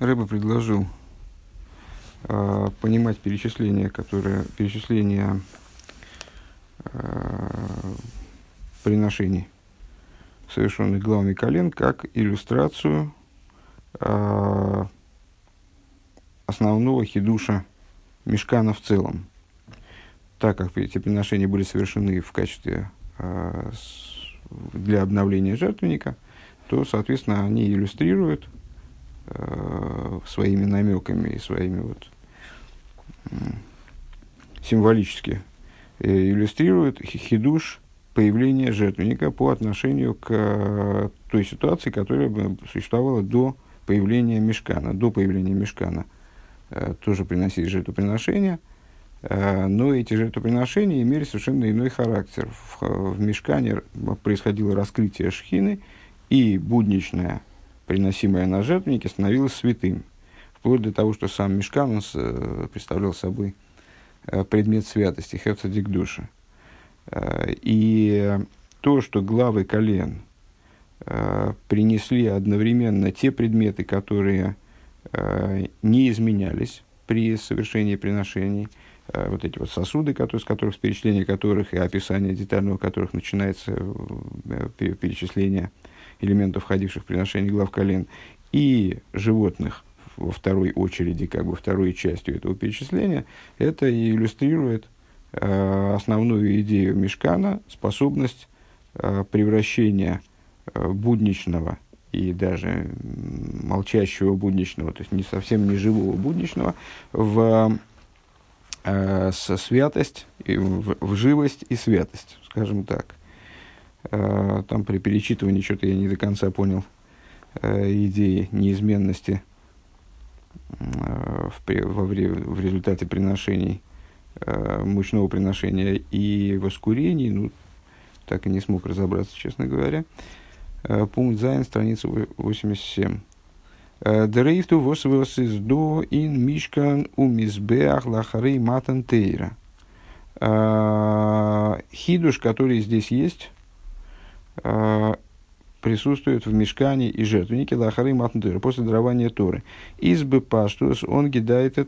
Рэба предложил э, понимать перечисления, которые, перечисления э, приношений, совершенных главами колен, как иллюстрацию э, основного хидуша мешкана в целом. Так как эти приношения были совершены в качестве э, для обновления жертвенника, то, соответственно, они иллюстрируют своими намеками и своими вот символически э, иллюстрирует хидуш появления жертвенника по отношению к э, той ситуации, которая существовала до появления мешкана. До появления мешкана тоже приносили жертвоприношения, но эти жертвоприношения имели совершенно иной характер. В, в мешкане происходило раскрытие шхины, и будничная приносимое на жертвенники, становилось святым. Вплоть до того, что сам Мешкан э, представлял собой э, предмет святости, херцадик души. Э, и то, что главы колен принесли одновременно те предметы, которые не изменялись при совершении приношений, вот эти вот сосуды, которые, с которых, с перечисления которых и описание детального которых начинается перечисление элементов, входивших в приношение глав колен, и животных во второй очереди, как бы второй частью этого перечисления, это иллюстрирует э, основную идею Мешкана, способность э, превращения э, будничного и даже молчащего будничного, то есть не совсем не живого будничного, в э, святость, в, в живость и святость, скажем так. Э, там при перечитывании что-то я не до конца понял э, идеи неизменности э, в, во, в результате приношений, мучного приношения и воскурений, ну, так и не смог разобраться, честно говоря. Пункт Зайн, страница 87. Дрейфту восвос из до ин мишкан у мизбеах лахары матан тейра. Хидуш, который здесь есть, присутствует в мешкане и жертвеннике лахары матнтура после дарования Торы. Избы паштус он гидает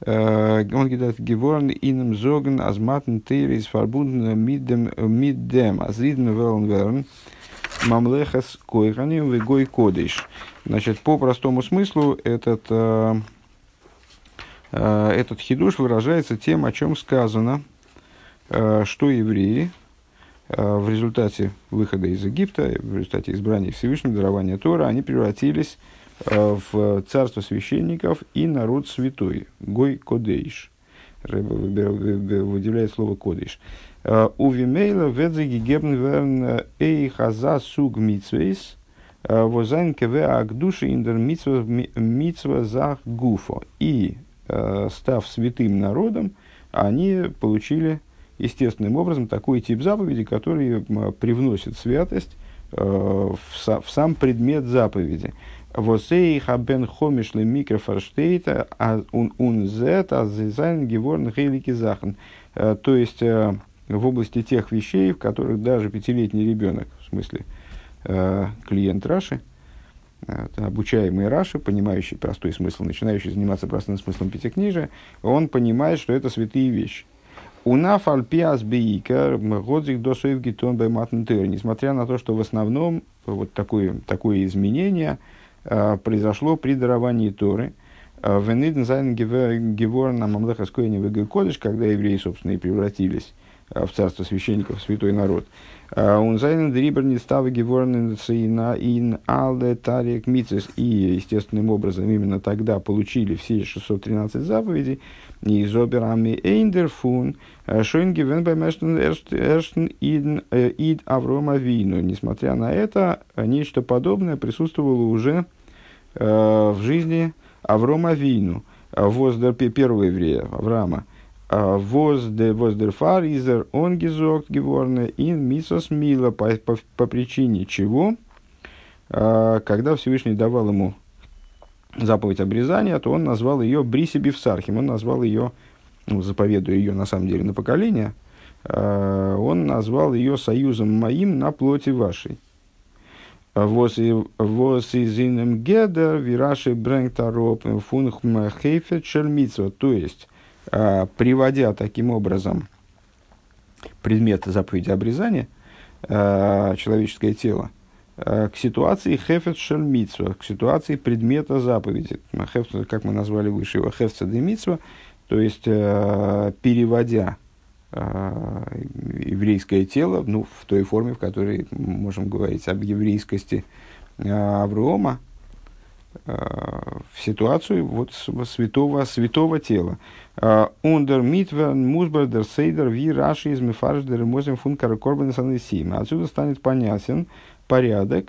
э, он гидает геворн иным зоген азматн тейр из фарбунден миддем миддем азриден велн верн мамлехас койханим вегой кодиш. Значит, по простому смыслу этот, э, этот хидуш выражается тем, о чем сказано, что евреи, Э, в результате выхода из Египта, в результате избрания Всевышнего, дарования Тора, они превратились э, в царство священников и народ святой, Гой Кодейш. Рэба выделяет слово Кодейш. Э, У Вимейла ведзеги гебн эй хаза суг митсвейс, возайн кеве агдуши индер митсва зах гуфо. И, став святым народом, они получили естественным образом такой тип заповеди, который привносит святость э, в, сам предмет заповеди. Восей хабен хомишле микрофорштейта а ун зет азизайн геворн хейлики захан. Э, то есть э, в области тех вещей, в которых даже пятилетний ребенок, в смысле клиент Раши, обучаемый Раши, понимающий простой смысл, начинающий заниматься простым смыслом пятикнижия, он понимает, что это святые вещи. Унаф альпиас биика годзик до гитон байматнтер. Несмотря на то, что в основном вот такое, такое изменение э, произошло при даровании Торы. А, Вениден зайн гевор на мамлеха кодыш, когда евреи, собственно, и превратились в царство священников, святой народ. Он зайн дрибер не став геворн ин алде тарик мицис. И, естественным образом, именно тогда получили все 613 заповедей. И зоберами эйндерфун, шойн гивен бэмэштен эрштен ид Аврома Вину. Несмотря на это, нечто подобное присутствовало уже в жизни Аврома Вину, воздер первого еврея, Авраама. Воздер фаризер он гизокт геворне ин мисос мила, по, по, по причине чего, когда Всевышний давал ему заповедь обрезания, то он назвал ее Бриси Бифсархим, он назвал ее, ну, заповедуя ее на самом деле на поколение, э, он назвал ее союзом моим на плоти вашей. Was из иным гедер вираши брэнктароп фунхм хейфет шельмитсва. То есть, приводя таким образом предмет заповеди обрезания, человеческое тело, к ситуации хефет шельмитсва, к ситуации предмета заповеди. Хефт, как мы назвали выше его, хефца де митсва, то есть, переводя Э, еврейское тело, ну, в той форме, в которой мы можем говорить об еврейскости э, Аврома, э, в ситуацию вот святого, святого тела. Ундер митвен музбер сейдер ви раши из мифарждер мозем фун каракорбен Отсюда станет понятен порядок,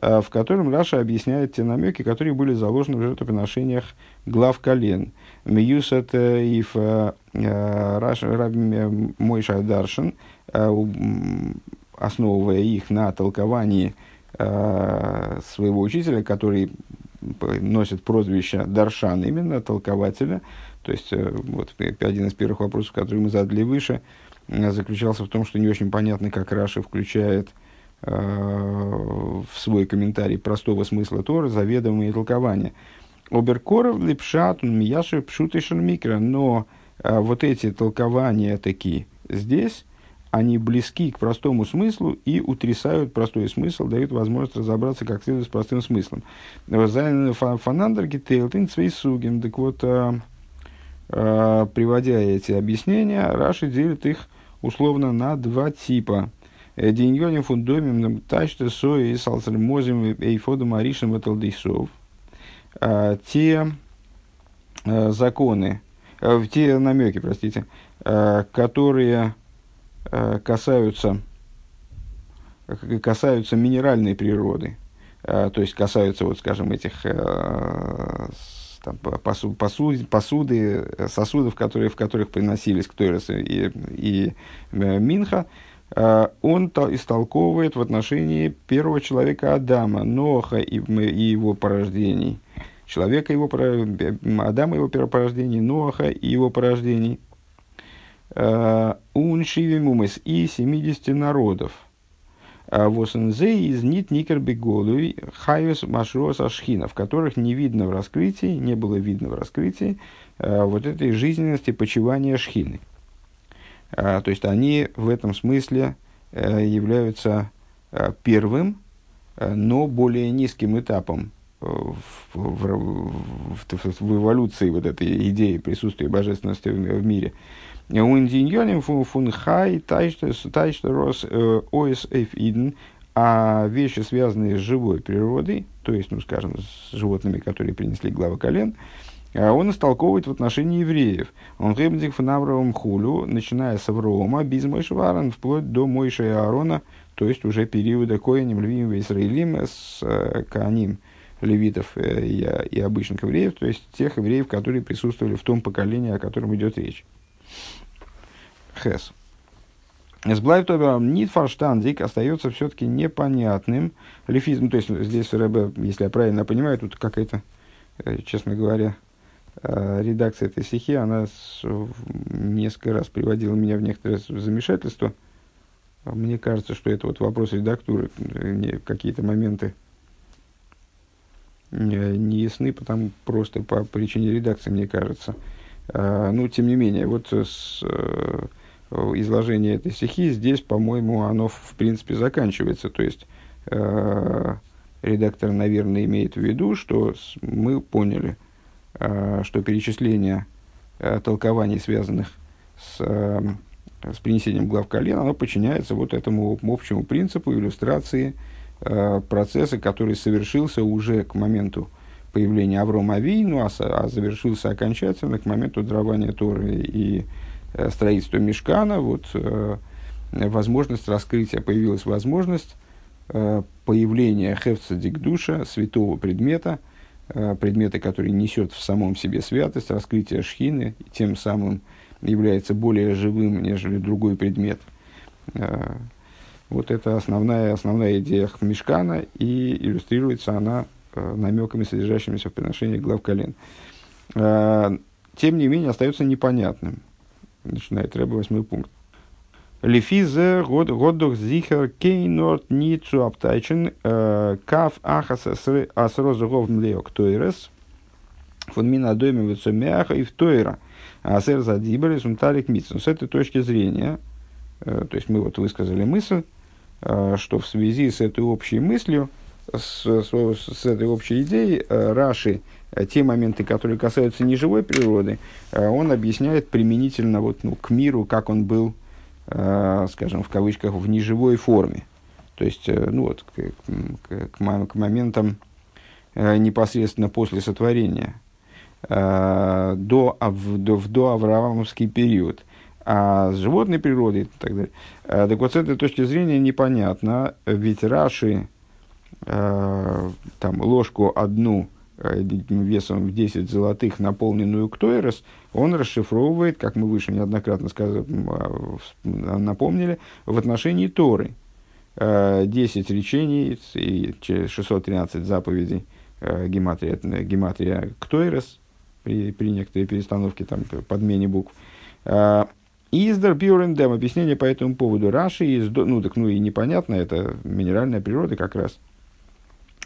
в котором Раша объясняет те намеки, которые были заложены в жертвоприношениях глав колен. Миюсат ив Раби Мойша Даршин, основывая их на толковании своего учителя, который носит прозвище Даршан, именно толкователя. То есть, вот один из первых вопросов, который мы задали выше, заключался в том, что не очень понятно, как Раша включает в свой комментарий простого смысла Тора заведомые толкования. Оберкоров липшат мияши пшутишен микро, но а вот эти толкования такие здесь, они близки к простому смыслу и утрясают простой смысл, дают возможность разобраться как следует с простым смыслом. Фанандер гитейлтин цвейсугин. Так вот, а, а, приводя эти объяснения, Раши делит их условно на два типа. Деньгоним фундомим тачта сои и салцельмозим эйфодом аришем ваталдейсов. Те законы, Э, в те намеки, простите, э, которые э, касаются, касаются минеральной природы, то есть касаются, вот, скажем, этих там, посуд, посуд, посуды, сосудов, которые, в которых приносились Ктойрес и, и Минха, он истолковывает в отношении первого человека Адама, Ноха и, и его порождений – человека, его, Адама, его первопорождений, Ноаха и его порождений, э, Уншивимумес и 70 народов. А Восензе из нит никер беголуй хайвес машрос ашхина, в которых не видно в раскрытии, не было видно в раскрытии э, вот этой жизненности почивания шхины. То есть они в этом смысле э, являются первым, но более низким этапом в, в, в, в эволюции вот этой идеи присутствия божественности в, в мире. Уиндиньоним фун хай рос э, оис иден, а вещи, связанные с живой природой, то есть, ну, скажем, с животными, которые принесли главы колен, а он истолковывает в отношении евреев. Он гебдик фанавровым хулю, начиная с Аврома, без Мойшваран, вплоть до Мойша и Аарона, то есть уже периода Коинем, Львим, Израилим, с э, Кааним, левитов э, и, и обычных евреев, то есть тех евреев, которые присутствовали в том поколении, о котором идет речь. Хес. Сблайвтобером Нитфарштандик остается все-таки непонятным. Лефизм, то есть здесь РБ, если я правильно понимаю, тут какая-то, э, честно говоря, э, редакция этой стихи, она несколько раз приводила меня в некоторое замешательство. Мне кажется, что это вот вопрос редактуры, какие-то моменты Э, не ясны, потому просто по причине редакции, мне кажется. А, ну, тем не менее, вот с э, изложения этой стихи здесь, по-моему, оно в принципе заканчивается. То есть э, редактор, наверное, имеет в виду, что мы поняли, что перечисление толкований, связанных с, с принесением глав колен, оно подчиняется вот этому общему принципу иллюстрации – Э, процесса, который совершился уже к моменту появления Аврома Авину, а, а завершился окончательно к моменту дарования Торы и э, строительства Мешкана. Вот э, возможность раскрытия, появилась возможность появления Хевца Дикдуша, святого предмета, предмета, который несет в самом себе святость, раскрытие Шхины, тем самым является более живым, нежели другой предмет. Вот это основная, основная идея Мешкана, и иллюстрируется она э, намеками, содержащимися в приношении глав колен. Э, тем не менее, остается непонятным. Начинает Рэба восьмой пункт. Лефизе годох зихер кейнорт ницу аптайчен э, кав ахас асрозугов млеок тойрес фон мина доме мяха и в тойра асер задибер и сумтарик митсу. С этой точки зрения, э, то есть мы вот высказали мысль, э, что в связи с этой общей мыслью, с, с, с этой общей идеей, Раши те моменты, которые касаются неживой природы, он объясняет применительно вот, ну, к миру, как он был Э, скажем, в кавычках, в неживой форме. То есть, э, ну вот, к, к, к моментам э, непосредственно после сотворения, до, до, в доавраамовский период. А с животной природой и так далее. Так вот, с этой точки зрения непонятно, ведь Раши там ложку одну Э, весом в 10 золотых, наполненную ктойрос, он расшифровывает, как мы выше неоднократно сказали, напомнили, в отношении Торы. 10 э, речений и 613 заповедей э, гематрия, гематрия ктойрос, при, при некоторой перестановке, там, подмене букв. Издер Пьюрендем, объяснение по этому поводу. Раши, из, ну так ну и непонятно, это минеральная природа как раз –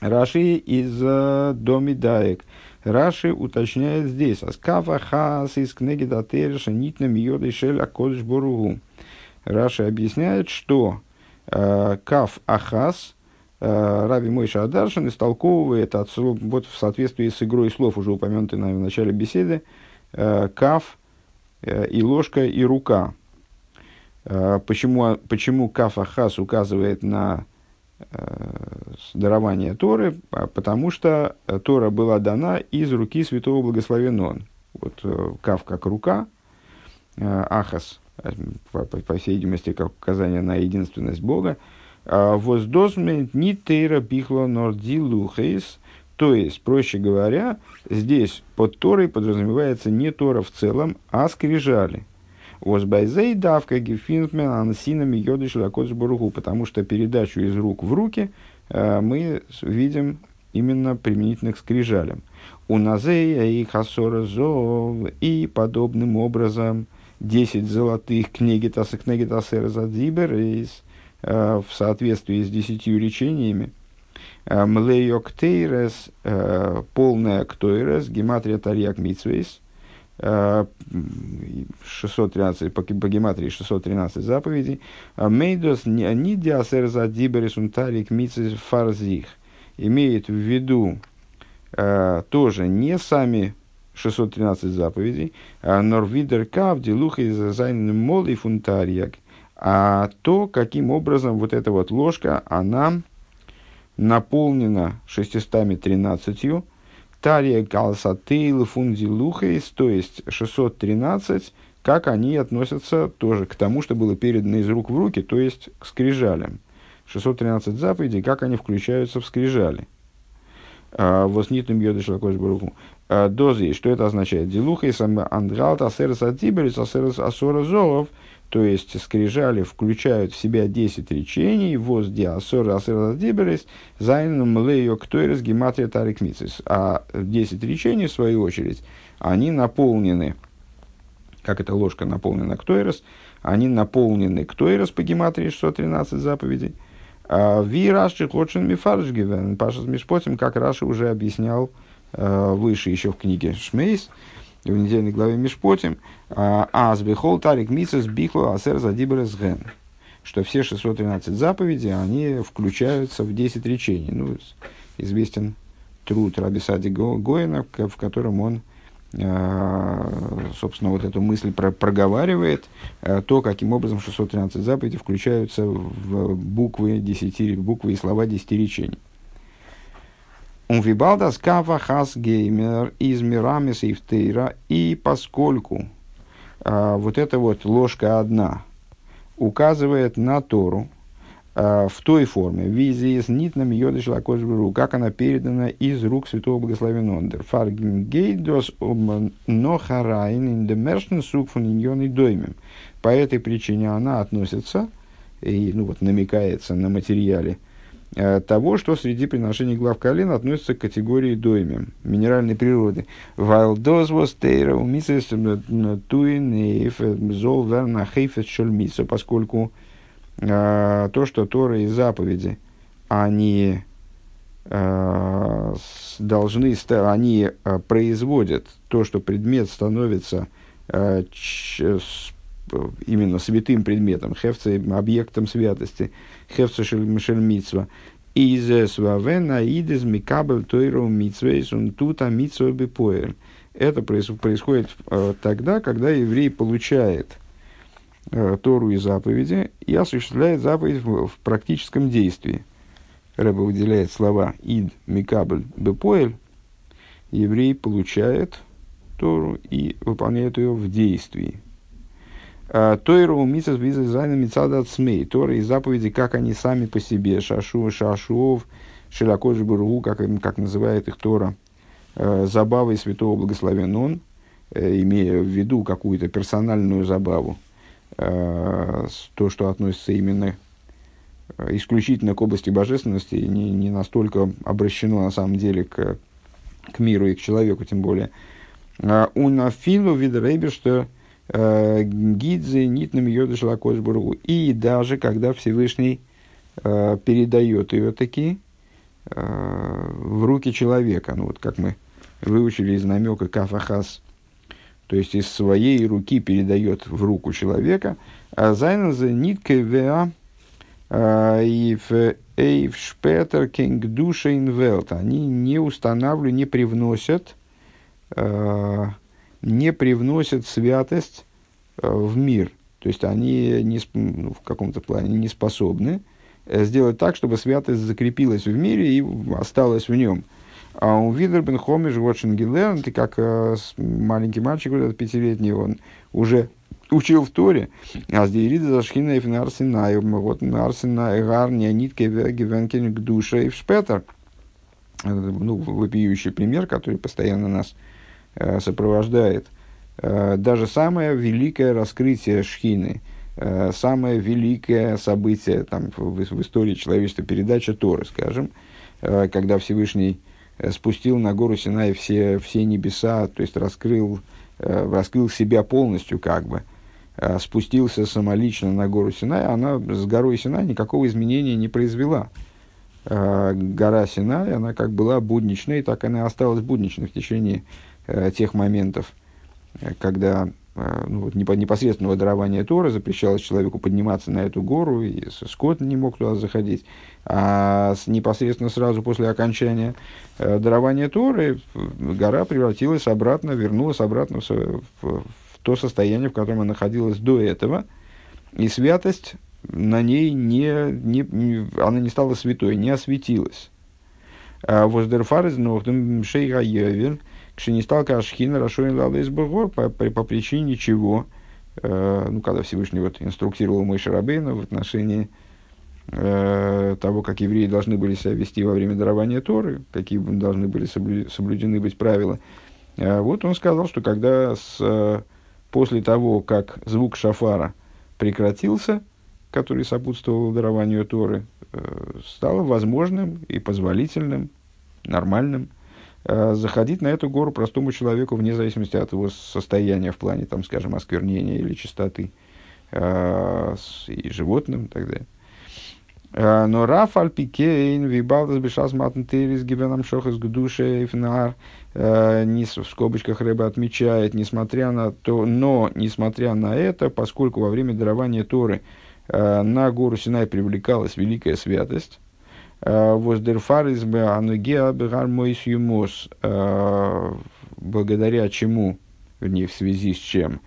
Раши из э, Домидаек. Раши уточняет здесь. Аскава хас из книги Датериша нитна миоды шель акодыш боругу. Раши объясняет, что э, кав ахас, э, Раби Мойша Адаршин истолковывает от, вот в соответствии с игрой слов, уже упомянутой в начале беседы, э, кав э, и ложка и рука. Э, почему, почему кав ахас указывает на дарования Торы, а, потому что Тора была дана из руки святого благословенного. Вот э, Кав как рука, э, Ахас, э, по, по, по всей видимости, как указание на единственность Бога, а, воздосмент ни тейра пихло норди лухейс, то есть, проще говоря, здесь под Торой подразумевается не Тора в целом, а скрижали – Возбайзей давка гефинтмен ансинами йодыш лакодж бургу, потому что передачу из рук в руки э, мы видим именно применительно к скрижалям. У Назея и Хасора Зов и подобным образом 10 золотых книги Таса книги Тасера Задзибер э, в соответствии с десятью речениями. Э, Млейок Тейрес, э, полная Ктойрес, Гематрия Тарьяк Митсвейс, 613, по, по гематрии 613 заповедей. А Мейдос не диасер за диберис унтарик мицис фарзих. Имеет в виду э, тоже не сами 613 заповедей, а норвидер кав дилуха из мол и фунтарьяк, а то, каким образом вот эта вот ложка, она наполнена 613 Тария Галсатейл Фунди Лухейс, то есть 613, как они относятся тоже к тому, что было передано из рук в руки, то есть к скрижалям. 613 заповедей, как они включаются в скрижали. А, Воснитым йодыш лакош баруху. А, Дози, что это означает? Дилухейс андралт асерас атиберис асерас асора то есть скрижали включают в себя 10 речений, воз диасор асердиберис, зайном млею ктойрес гематрия тарик мицис. А 10 речений, в свою очередь, они наполнены, как эта ложка наполнена ктойрес, они наполнены ктойрес по гематрии 613 заповедей. А ви раши хочен мифаржгивен, Паша с Мишпотим, как Раши уже объяснял э, выше еще в книге Шмейс, в недельной главе Мишпотим, а азбихол тарик мисас бихло асер задиберес ген, что все 613 заповедей, они включаются в 10 речений. Ну, известен труд Раби Сади Гоина, в котором он а, собственно, вот эту мысль про проговаривает, а, то, каким образом 613 заповедей включаются в буквы, 10, буквы и слова 10 речений. Он вибалдас кава хас геймер из мирамис и и поскольку а, вот эта вот ложка одна указывает на Тору а, в той форме, визи с нитным йодыш лакошбру, как она передана из рук святого благословенного. Фаргин гейдос нохарайн ин демершн сук фун и доймем. По этой причине она относится, и ну вот намекается на материале, того, что среди приношений глав колен относится к категории дойми, минеральной природы. Вайлдоз was тейра умисес туин зол верна хейфет шельмиса, поскольку э, то, что Тора и заповеди, они э, должны, они э, производят то, что предмет становится э, ч, именно святым предметом, хевце, объектом святости, хевце шельмитсва. Из свавена идез микабель тойру митсвейс он тута митсва бепоэль. Это происходит э, тогда, когда еврей получает э, Тору и заповеди и осуществляет заповедь в, в практическом действии. Рэба выделяет слова «ид», «микабль», «бепоэль». Еврей получает Тору и выполняет ее в действии. А, Тойру умисас виза зайна мицада от смей. Торы и заповеди, как они сами по себе. Шашу, шашуов, широкой бургу, как, как называет их Тора. А, забавой святого благословен он, э, имея в виду какую-то персональную забаву. То, что относится именно исключительно к области божественности, не, не настолько обращено на самом деле к, к миру и к человеку, тем более. Унафилу видрейбер, что Э, Гидзе нитным йода шалакошбургу. И даже когда Всевышний э, передает ее таки э, в руки человека, ну вот как мы выучили из намека кафахас, то есть из своей руки передает в руку человека, а зайназа ниткой веа и в эйв шпетер кинг душа инвелт, они не устанавливают, не привносят не привносят святость э, в мир. То есть они не, ну, в каком-то плане не способны э, сделать так, чтобы святость закрепилась в мире и осталась в нем. А у Видербен Хомиш Watching ты как э, маленький мальчик, вот этот пятилетний, он уже учил в Торе, а с Дейрида зашхина и финарсинай, вот нарсинай гар нитке гевенкен к душе и в шпетер. Ну, вопиющий пример, который постоянно нас сопровождает э, даже самое великое раскрытие Шхины, э, самое великое событие там, в, в истории человечества, передача Торы, скажем, когда Всевышний спустил на гору Синай все, все небеса, то есть раскрыл, раскрыл себя полностью как бы, спустился самолично на гору Синай, она с горой Синай никакого изменения не произвела. Гора Синай, она как была будничной, так она осталась будничной в течение э, тех моментов, э, когда э, ну, вот, непосредственного дарования Тора запрещалось человеку подниматься на эту гору, и скот не мог туда заходить. А непосредственно сразу после окончания э, дарования Торы гора превратилась обратно, вернулась обратно в, в, в то состояние, в котором она находилась до этого, и святость на ней не, не, не, она не стала святой, не осветилась. А Воздерфарез, но шейга йовель, Кшенисталка Ашхина Рашоин Лалес Багор по, по, причине чего, э, ну, когда Всевышний вот инструктировал мой Шарабейна в отношении э, того, как евреи должны были себя вести во время дарования Торы, какие должны были соблю, соблюдены быть правила. Э, вот он сказал, что когда с, э, после того, как звук шафара прекратился, который сопутствовал дарованию Торы, стало возможным и позволительным, нормальным – заходить на эту гору простому человеку вне зависимости от его состояния в плане, там, скажем, осквернения или чистоты э, и животным и так далее. Э, но Раф Альпикейн, Вибалдас Бешас Матнтерис, Гибенам Шохас Гдуше Ифнар, в скобочках рыба отмечает, несмотря на то, но, несмотря на это, поскольку во время дарования Торы на гору Синай привлекалась великая святость, Воздерфарис бы анугеа бегар мой юмос, благодаря чему, вернее, в связи с чем,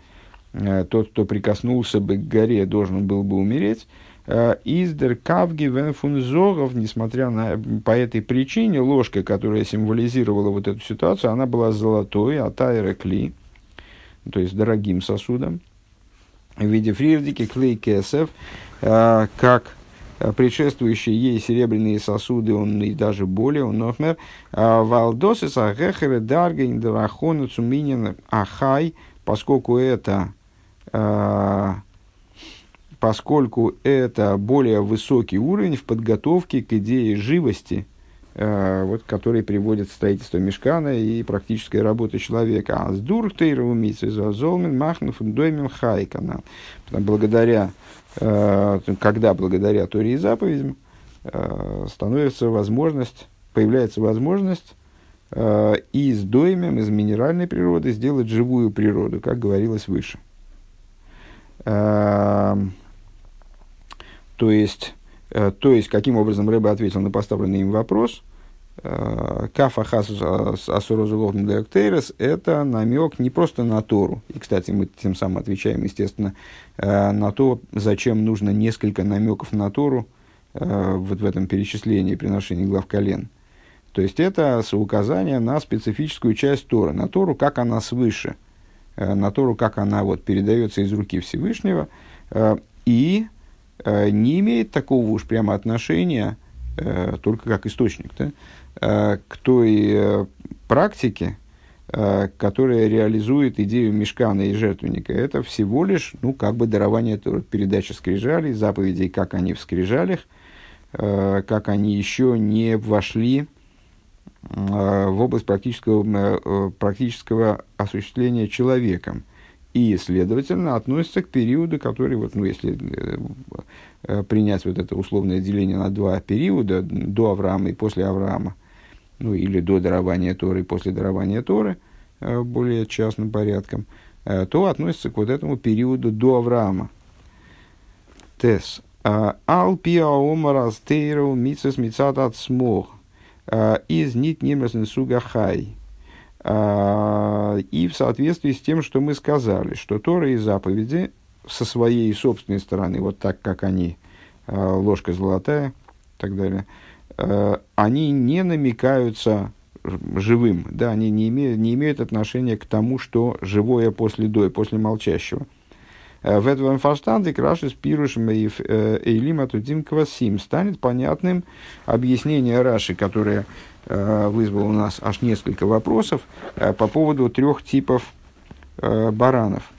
э, тот, кто прикоснулся бы к горе, должен был бы умереть. Э, Издер кавги венфунзогов, несмотря на, по этой причине, ложка, которая символизировала вот эту ситуацию, она была золотой, а тайра кли, то есть дорогим сосудом, в виде фрирдики, клей кесов, э, как Э, предшествующие ей серебряные сосуды, он и даже более, он нохмер, а, валдосы сагехере дарга индрахона цуминин ахай, поскольку это, а, поскольку это более высокий уровень в подготовке к идее живости, э, вот, который приводит строительство мешкана и практическая работа человека. А с дуртейрову золмен махнув хайкана. Благодаря, э, когда благодаря Торе и заповедям э, становится возможность, появляется возможность э, из доймем, из минеральной природы сделать живую природу, как говорилось выше. То есть, э, то есть, каким образом Рэба ответил на поставленный им вопрос, э, Кафа хасус асурозуловн это намек не просто на Тору. И, кстати, мы тем самым отвечаем, естественно, э, на то, зачем нужно несколько намеков на Тору вот в этом перечислении приношения глав колен. То есть это указание на специфическую часть Торы, на Тору, как она свыше, на Тору, как она вот передается из руки Всевышнего, и Э, не имеет такого уж прямо отношения, э, только как источник, да, э, к той практике, которая реализует идею мешкана и жертвенника. Это всего лишь, ну, как бы дарование передачи скрижалей, заповедей, как они в скрижалях, как они еще не вошли в область практического, практического осуществления человеком и, следовательно, относится к периоду, который, вот, ну, если э, э, принять вот это условное деление на два периода, до Авраама и после Авраама, ну, или до дарования Торы после дарования Торы, э, более частным порядком, э, то относится к вот этому периоду до Авраама. Тес. А, Ал пиа омарас тейру митсес митсат от смог. А, из нит немрасен сугахай. А, и в соответствии с тем, что мы сказали, что Тора и заповеди со своей собственной стороны, вот так как они, ложка золотая и так далее, они не намекаются живым, да, они не имеют, не имеют отношения к тому, что живое после дой, после молчащего. В этом фаштанде краши с пирушем эйлима тудим квасим станет понятным объяснение Раши, которое Э, вызвал у нас аж несколько вопросов э, по поводу трех типов э, баранов.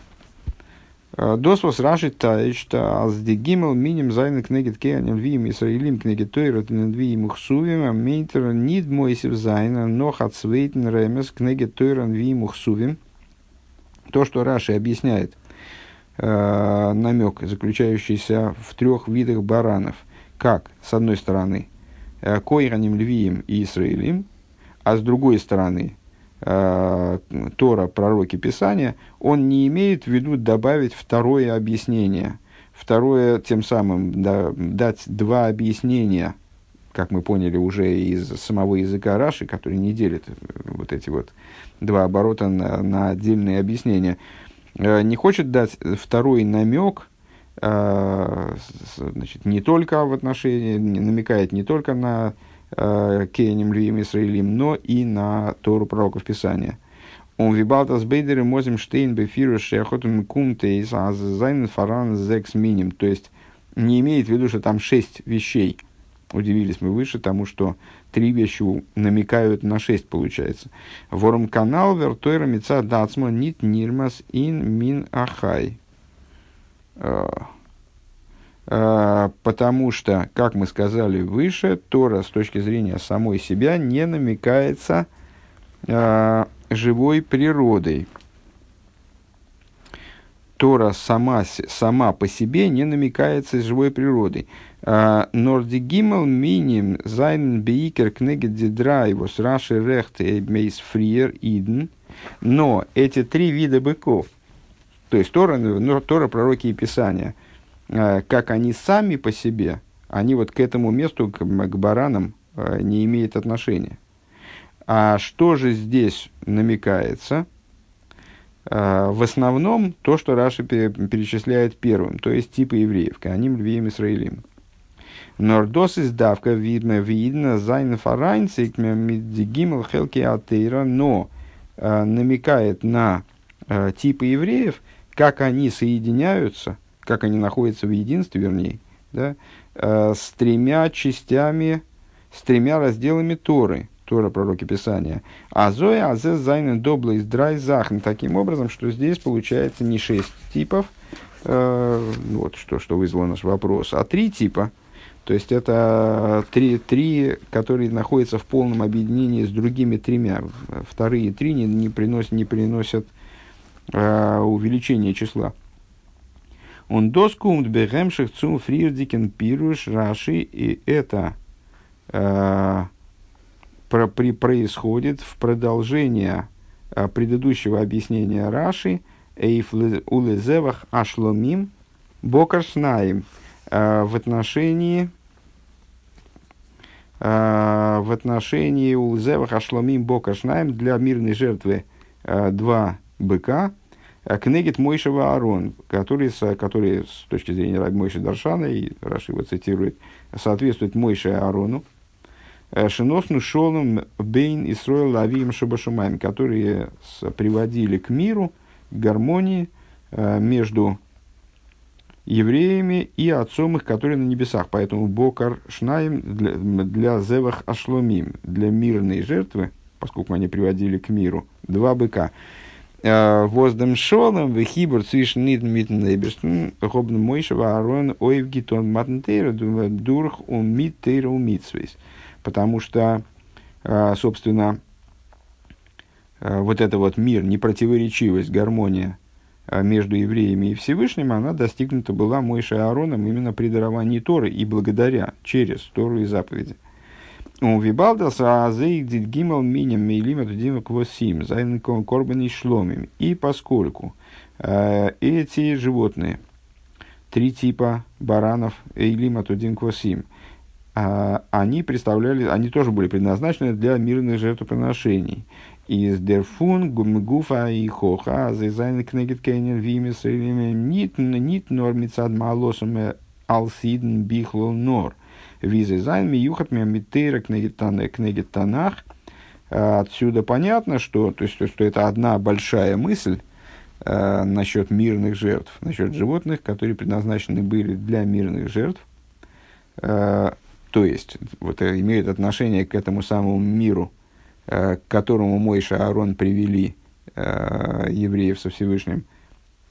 Досвос рашит таишта аз дегимел миним зайны кнегет кеанем виим исраилим кнегет тойрот виим ухсувим а мейтер нид мойсев зайна но хацвейтен ремес кнегет тойрон виим ухсувим. То, что Раши объясняет, намек, заключающийся в трех видах баранов. Как, с одной стороны, Э, Койраним Львием и Израилим, а с другой стороны Тора, пророки Писания, он не имеет в виду добавить второе объяснение. Второе, тем самым, да, дать два объяснения, как мы поняли уже из самого языка Раши, который не делит э, вот эти вот два оборота на, на отдельные объяснения. Не хочет дать второй намек Э, значит, не только в отношении, намекает не только на э, Кейнем Львим Исраилим, но и на Тору пророков Писания. Он вибалта с бейдеры мозим штейн бефиру шехотум кумтейс азайн фаран зекс миним. То есть, не имеет в виду, что там шесть вещей. Удивились мы выше тому, что три вещи намекают на шесть, получается. Ворм канал вертойра мица дацмо нит нирмас ин мин ахай. Э, э, потому что, как мы сказали выше, Тора с точки зрения самой себя не намекается э, живой природой. Тора сама, сама по себе не намекается живой природой. Нордигимал миним зайн бейкер книги дидрайвус раши рехт мейс фриер иден. Но эти три вида быков – то есть Тора, Тора, пророки и Писания, как они сами по себе, они вот к этому месту, к, к баранам, э, не имеют отношения. А что же здесь намекается? Э, в основном то, что Раши перечисляет первым, то есть типы евреев, Коаним, Львием, Исраилим. Нордос издавка видно, видно, зайн фарайнцик, мидигимл хелки атеира, но намекает на типы евреев, как они соединяются, как они находятся в единстве, вернее, да, э, с тремя частями, с тремя разделами Торы, Тора, пророки Писания. А Зоя, Азе, Зайна, Добла, Издрай, Захн. Таким образом, что здесь получается не шесть типов, э, вот что, что вызвало наш вопрос, а три типа, то есть это три, три, которые находятся в полном объединении с другими тремя. Вторые три не, не, приносят, не приносят э, увеличения числа. Он доскумт бегемших цум фрирдикен пируш раши, и это э, про, при, происходит в продолжение э, предыдущего объяснения Раши, эйф улезевах ашломим бокаршнаим, э, в отношении э, в отношении улезевах ашломим бокаршнаим для мирной жертвы э, два быка, Кнегит Мойшева Арон, который, который с точки зрения Раби Мойши Даршана, и Раши его цитирует, соответствует Мойше Аарону, э, Шиносну Шолом Бейн Исроил Лавием Шабашумаем, которые приводили к миру, гармонии э, между евреями и отцом их, которые на небесах. Поэтому Бокар Шнаем для, для Зевах Ашломим, для мирной жертвы, поскольку они приводили к миру, два быка – воздам шолом, вехибур цвишн нитн митн лейберштен, хобн мойшева арон ойвгитон матнтейра, дурх умит тейра умитсвейс. Потому что, э, собственно, э, вот эта вот мир, непротиворечивость, гармония между евреями и Всевышним, она достигнута была Мойшей Аароном именно при даровании Торы и благодаря, через Тору и заповеди. У Вибалдаса азейдит гимал минем мейлим атудим квосим, зайнком корбан и шломим. И поскольку э, эти животные, три типа баранов, эйлим атудим квосим, э, они представляли, они тоже были предназначены для мирных жертвоприношений. Из дерфун гумгуфа и хоха, зайзайн кнегит кейнер вимис, нит нит нормицад малосом алсидн бихло нор. Визы зайн миюхат митейра книги Танах. А, отсюда понятно, что, то есть, что это одна большая мысль э, насчет мирных жертв, насчет животных, которые предназначены были для мирных жертв. Э, то есть, вот, э, имеют отношение к этому самому миру, э, к которому Мойша и Аарон привели э, евреев со Всевышним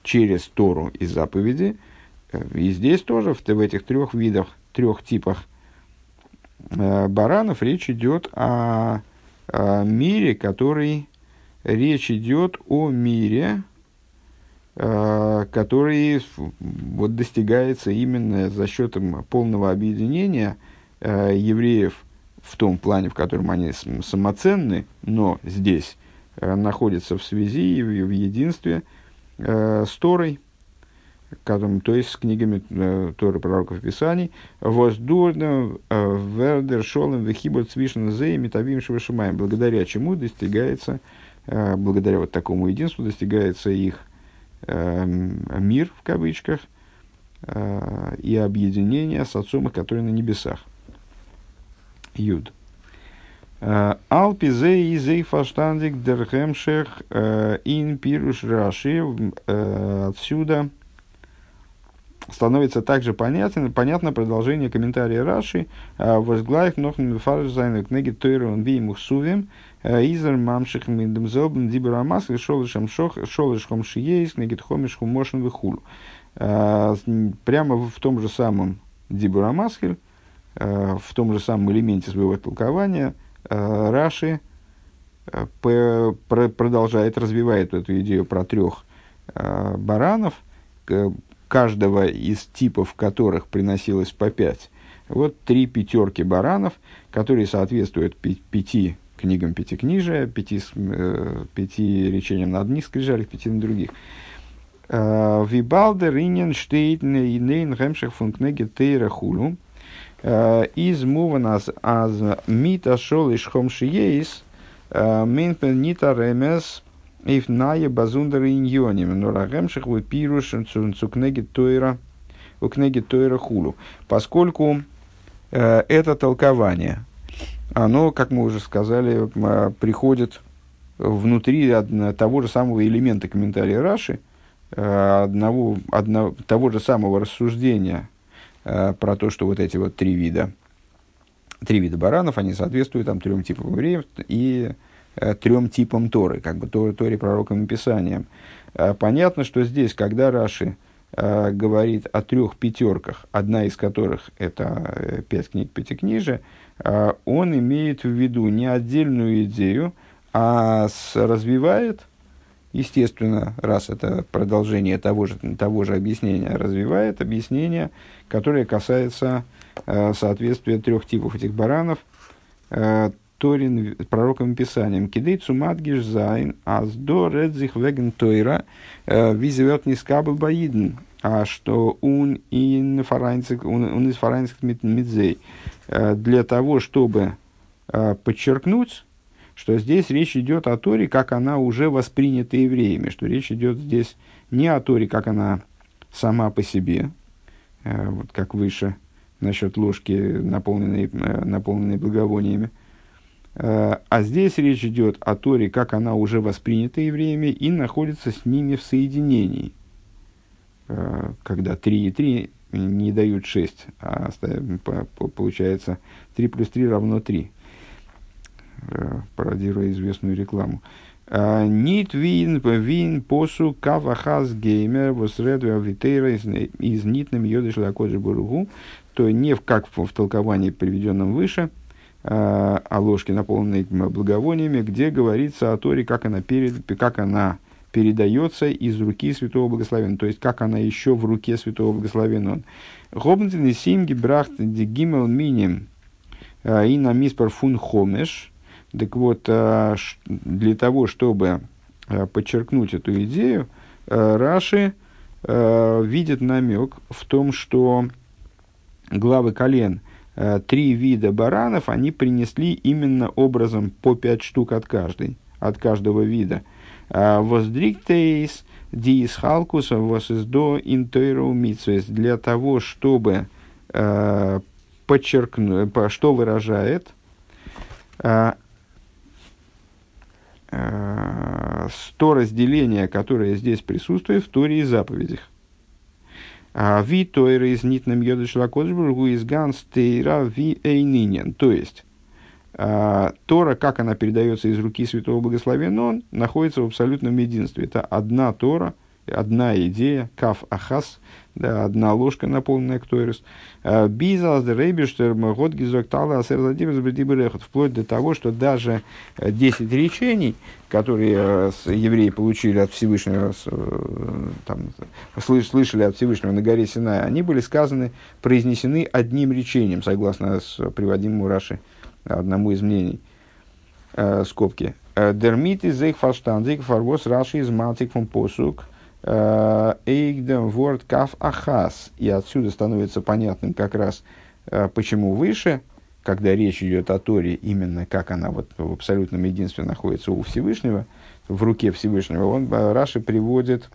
через Тору и заповеди. И здесь тоже, в, в этих трех видах, трех типах Э, баранов речь идет о, о мире, который речь идет о мире, э, который вот достигается именно за счет полного объединения э, евреев в том плане, в котором они самоценны, но здесь находятся в связи и в единстве с Торой, то есть с книгами э, Торы пророков Писаний, воздурно э, вердер шолем вехибор цвишен зей метавим швашимаем, благодаря чему достигается, э, благодаря вот такому единству достигается их э, мир, в кавычках, и объединение с отцом который на небесах. יו״ד. על פי זה איז פאַרשטאַנדיק דער המשך אין פירוש רש״י. Отсюда становится также понятно, понятно продолжение комментария Раши а, «וואָס גלײַך נאָכן זײַן כנגד תורה נביאים וכתובים а, изер мамших мидем зелбен дибера маск шолышем шох шолышхом шиеис книги тхомиш хумошен вихулу». А, прямо в том же самом Дибура Масхель, в том же самом элементе своего толкования, Раши продолжает, развивает эту идею про трех баранов, каждого из типов которых приносилось по пять. Вот три пятерки баранов, которые соответствуют пяти книгам пятикнижия, пяти, э, пяти речениям на одних скрижалях, пяти на других. Э, Вибалдер инен штейт нейн хемших фун книги тейра хулу. Э, из муванас аз мита шол ишхом шиеис минпен нита ремес Эйф ная базундер иньоним, но рагемших вы пируш цу кнеги тойра, у книги тойра хулу. Поскольку э, это толкование, оно, как мы уже сказали, приходит внутри того же самого элемента комментария Раши, э, одного, одного, того же самого рассуждения э, про то, что вот эти вот три вида, три вида баранов, они соответствуют там трем типам евреев, и трем типам Торы, как бы Торы, Торе, пророкам и Писаниям. Э, понятно, что здесь, когда Раши э, говорит о трех пятерках, одна из которых это э, пять книг Пятикнижия, э, он имеет в виду не отдельную идею, а развивает, естественно, раз это продолжение того же, того же объяснения, развивает объяснение, которое касается э, соответствия трех типов этих баранов, э, Торе, пророкам, Писаниям. כדי צו מדגיש זײַן, אַז דאָ רעדט זיך וועגן תורה, э, визивет нискабл баиден, а что он ин фарайнцик, он из фарайнцик мидзей. Э, для того, чтобы э, подчеркнуть, что здесь речь идет о Торе, как она уже воспринята евреями, что речь идет здесь не о Торе, как она сама по себе, вот как выше насчет ложки, наполненной, наполненной благовониями, а здесь речь идет о Торе, как она уже воспринята евреями и находится с ними в соединении. Э, когда 3 и 3 не дают 6, а получается 3 плюс 3 равно 3, э, пародируя известную рекламу. Нит вин вин посу кавахаз геймер восредуя авитейра из нитным йодыш лакоджи буругу, то не в, как в, в толковании, приведенном выше – э, о ложке, наполненной благовониями, где говорится о Торе, как она, перед, как она передается из руки Святого Благословенного, то есть как она еще в руке Святого Благословенного. Хобнтин симги брахт дигимел миним э, и на миспар фун хомеш. Так вот, э, для того, чтобы э, подчеркнуть эту идею, Раши видит намек в том, что главы колен – Э, три вида баранов они принесли именно образом по пять штук от каждой, от каждого вида. Э, воздриктейс диис халкус восиздо интойру для того, чтобы э, подчеркнуть, что выражает то разделение, которое здесь присутствует в Торе и заповедях. Ви тойра из нитным йодыш лакодшбургу из ганс тейра ви эйнинен. То есть, а, Тора, как она передается из руки Святого Благословенного, он находится в абсолютном единстве. Это одна Тора – одна идея, каф ахас, да, одна ложка, наполненная ктойрес. А, Бизас рейбиштер год гизоктала вплоть до того, что даже 10 э, речений, которые э, евреи получили от Всевышнего, э, там, слышали от Всевышнего на горе Синай, они были сказаны, произнесены одним речением, согласно с приводимому Раши, одному из мнений, скобки. Дермит из их фарштан, зейк фарвос Раши из матик фон посук – Эйгдем ворд каф ахас. И отсюда становится понятным как раз, э, почему выше, когда речь идет о Торе, именно как она вот в абсолютном единстве находится у Всевышнего, в руке Всевышнего, он э, Раши приводит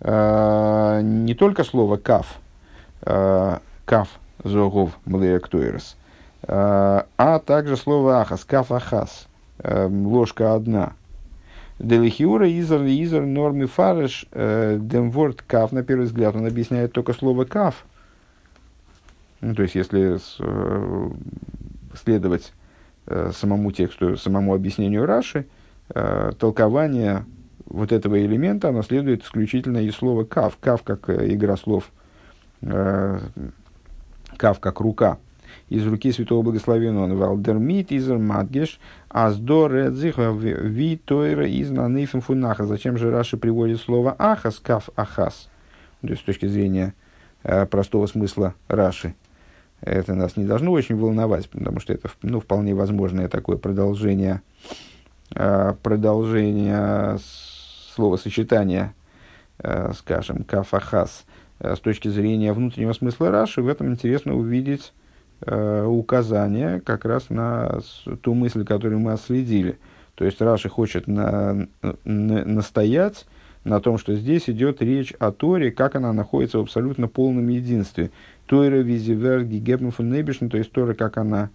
э, не только слово каф, э, каф зогов млеектуэрс, э, а также слово ахас, каф ахас, э, ложка одна – Делихиура изер изер норми фареш э, демворд кав, на первый взгляд, он объясняет только слово кав. Ну, то есть, если э, следовать э, самому тексту, самому объяснению Раши, толкование вот этого элемента, оно следует исключительно из слова кав. Кав как игра слов, кав как рука из руки святого благословенного Валдермит изер Мадгеш, Аздор Эдзих Ви Тойра из Нанейфим Фунаха. Зачем же Раши приводит слово Ахас, Кав Ахас? То есть с точки зрения э, простого смысла Раши. Это нас не должно очень волновать, потому что это ну, вполне возможное такое продолжение, э, продолжение словосочетания, э, скажем, кафахас. С точки зрения внутреннего смысла Раши, в этом интересно увидеть указание как раз на ту мысль, которую мы отследили. То есть Раши хочет на, на, настоять на том, что здесь идет речь о Торе, как она находится в абсолютно полном единстве. Тора визивер гигебн фун то есть Тора, как она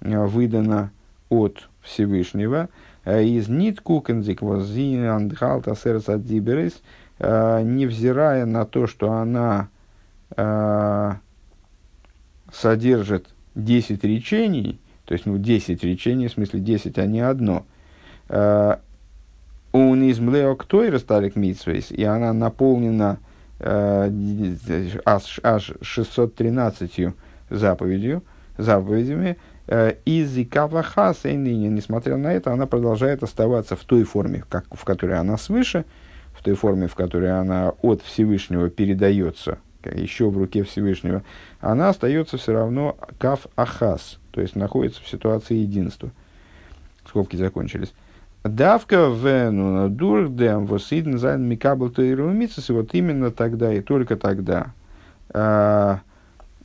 э, выдана от Всевышнего. Э, из нит кукензик возин андхалта сердца диберис, э, невзирая на то, что она содержит 10 речений, то есть, ну, 10 речений, в смысле 10, а не одно, э, он из млеоктойра старик митсвейс, и она наполнена аж, аж 613 заповедью, заповедями, איז זי כף אחת и ныне, несмотря на это, она продолжает оставаться в той форме, как, в которой она свыше, в той форме, в которой она от Всевышнего передается еще в руке Всевышнего, она остается все равно כף אחת, то есть находится в ситуации единства. Скобки закончились. דווקא דורך דעם וואָס אידן זײַנען מקבל и вот именно тогда и только тогда, а,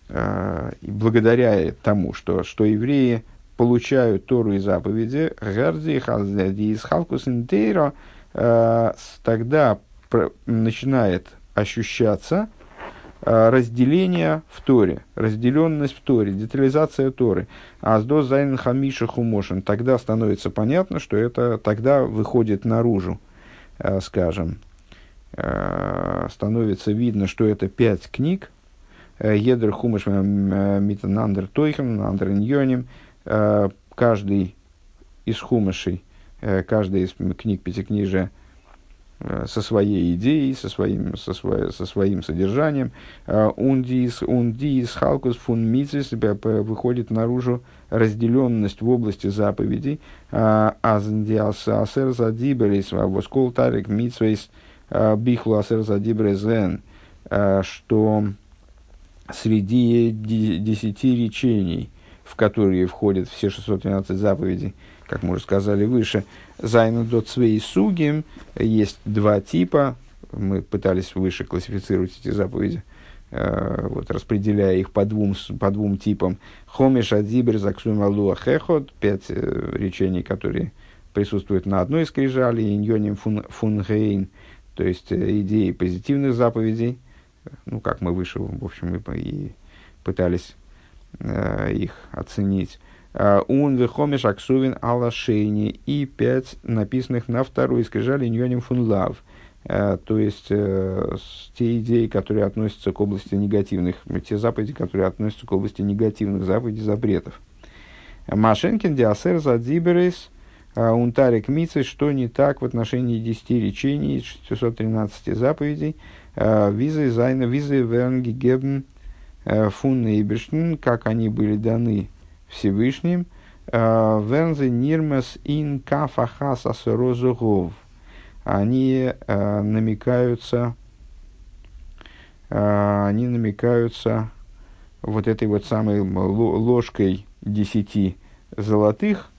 а, благодаря тому, что, что евреи получают Тору и заповеди, הערט זיך די התחלקות а, тогда начинает ощущаться разделение в Торе, разделенность в Торе, детализация Торы. אַז דאָ זײַנען חמשה חומשים, тогда становится понятно, что это тогда выходит наружу, а, скажем, а, становится видно, что это пять книг, Едер хумаш митанандер тойхем, нандер ньоним, каждый из хумашей, каждый из книг пятикнижия – Э, со своей идеей, со своим, со, свой, со своим содержанием. Ундис, ундис, халкус, фун митсвис, выходит наружу разделенность в области заповедей. Аздиас асер задиберис, воскол тарик митсвис, а, бихлу асер задиберезен, а, что среди десяти речений, в которые входят все 613 заповедей, как мы уже сказали выше, Зайну до цвей сугим есть два типа. Мы пытались выше классифицировать эти заповеди, э, вот, распределяя их по двум, по двум типам. Хомиш адзибер заксум алуа хехот, пять э, речений, которые присутствуют на одной скрижали, иньоним фун, фунгейн, то есть э, идеи позитивных заповедей, ну, как мы выше, в общем, мы и пытались э, их оценить. Он вехомиш аксувин алашейни и пять написанных на второй скрижали ньоним фун лав. То есть э, те идеи, которые относятся к области негативных, те заповеди, которые относятся к области негативных заповедей, запретов. Машенкин диасер задиберис унтарик митцы, что не так в отношении 10 речений, 613 заповедей, ווי זיי זײַנען, ווי זיי ווערן געגעבן פון как они были даны Всевышним. Э, זײַנען זיי נרמז אין כף אחת עשרה זהב. Они э, намекаются, э, они намекаются вот этой вот самой ложкой десяти золотых,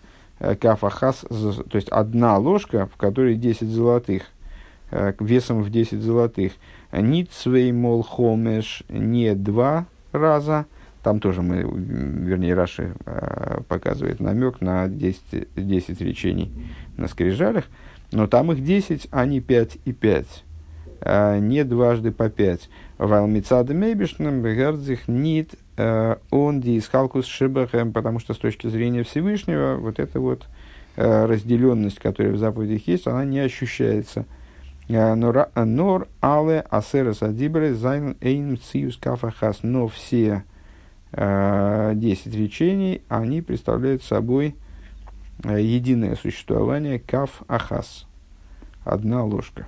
кафахас, то есть одна ложка, в которой 10 золотых, весом в 10 золотых. Нит свей мол хомеш не два раза, там тоже мы, вернее, Раши э, показывает намек на 10, 10 речений на скрижалях, но там их 10, а не 5 и 5. А не дважды по 5. ווײַל מצד דעם אויבערשטן הערט זיך ניט э, אָן די התחלקות שבהם, потому что с точки зрения Всевышнего вот эта вот разделенность, которая в заповедях есть, она не ощущается. נאָר אַלע עשרת הדברות זײַנען איין מציאות כף אחת. Но все 10 э, речений, они представляют собой э, единое существование каф ахас, одна ложка.